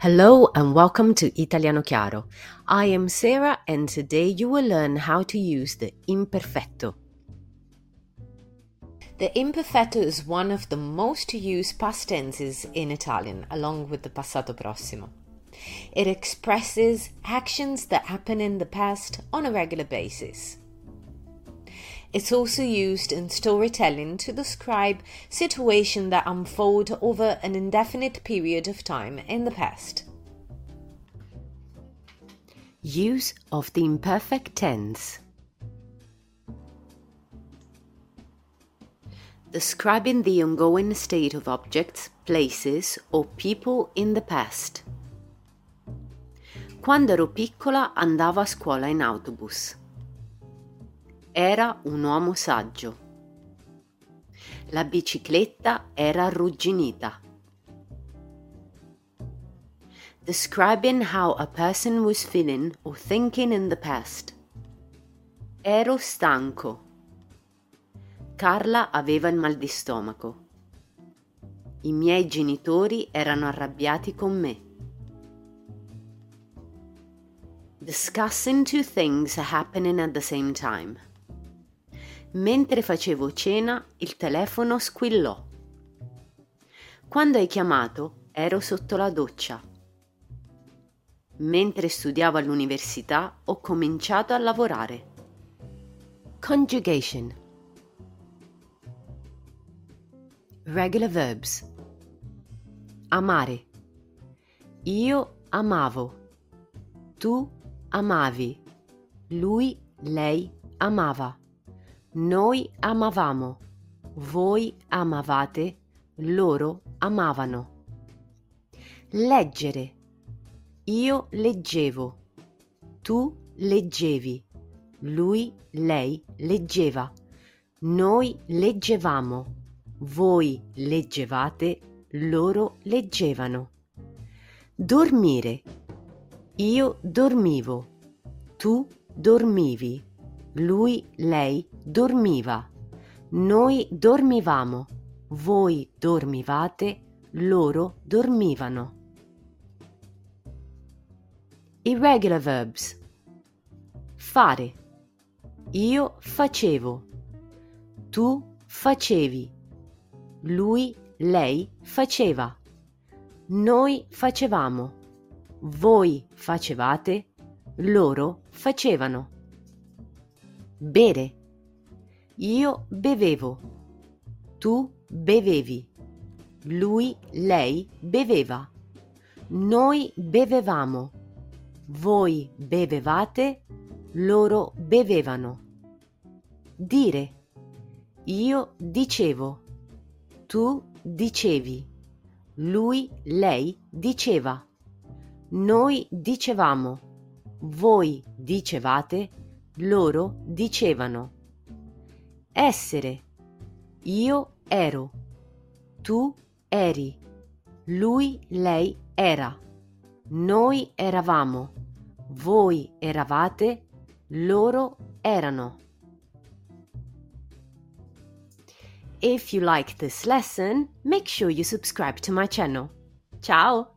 Hello and welcome to Italiano Chiaro. I am Sarah and today you will learn how to use the imperfetto. The imperfetto is one of the most used past tenses in Italian, along with the passato prossimo. It expresses actions that happen in the past on a regular basis. It's also used in storytelling to describe situations that unfold over an indefinite period of time in the past. Use of the imperfect tense. Describing the ongoing state of objects, places or people in the past. Quando ero piccola andavo a scuola in autobus. Era un uomo saggio. La bicicletta era arrugginita. Describing how a person was feeling or thinking in the past. Ero stanco. Carla aveva il mal di stomaco. I miei genitori erano arrabbiati con me. Discussing two things happening at the same time. Mentre facevo cena, il telefono squillò. Quando hai chiamato, ero sotto la doccia. Mentre studiavo all'università, ho cominciato a lavorare. Conjugation. Regular verbs. Amare. Io amavo. Tu amavi. Lui, lei amava. Noi amavamo, voi amavate, loro amavano. Leggere. Io leggevo, tu leggevi, lui, lei leggeva, noi leggevamo, voi leggevate, loro leggevano. Dormire. Io dormivo, tu dormivi lui, lei dormiva. Noi dormivamo. Voi dormivate. Loro dormivano. Irregular verbs. Fare. Io facevo. Tu facevi. Lui, lei faceva. Noi facevamo. Voi facevate. Loro facevano. Bere. Io bevevo. Tu bevevi. Lui, lei beveva. Noi bevevamo. Voi bevevate. Loro bevevano. Dire. Io dicevo. Tu dicevi. Lui, lei diceva. Noi dicevamo. Voi dicevate loro dicevano essere. Io ero. Tu eri. Lui, lei era. Noi eravamo. Voi eravate. Loro erano. If you like this lesson, make sure you subscribe to my channel. Ciao!